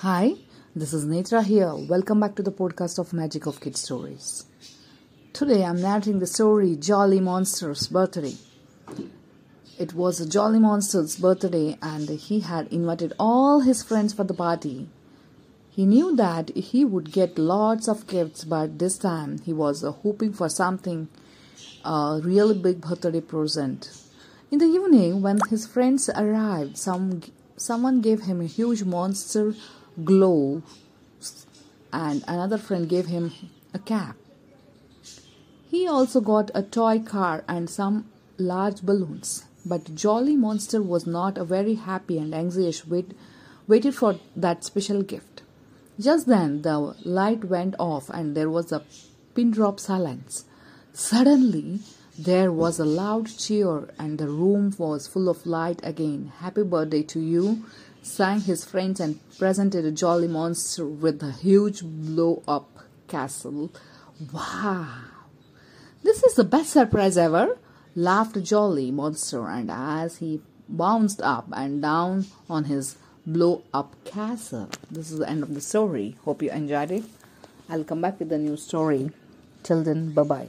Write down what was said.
Hi, this is Netra here. Welcome back to the podcast of Magic of Kid Stories. Today I'm narrating the story Jolly Monster's Birthday. It was a Jolly Monster's birthday and he had invited all his friends for the party. He knew that he would get lots of gifts, but this time he was uh, hoping for something a really big birthday present. In the evening, when his friends arrived, some someone gave him a huge monster glove, and another friend gave him a cap. He also got a toy car and some large balloons. But Jolly Monster was not a very happy and anxious wait, waited for that special gift. Just then the light went off and there was a pin drop silence. Suddenly there was a loud cheer and the room was full of light again. Happy birthday to you, sang his friends and presented a jolly monster with a huge blow up castle. Wow! This is the best surprise ever, laughed Jolly Monster, and as he bounced up and down on his blow up castle. This is the end of the story. Hope you enjoyed it. I'll come back with a new story. Till then, bye bye.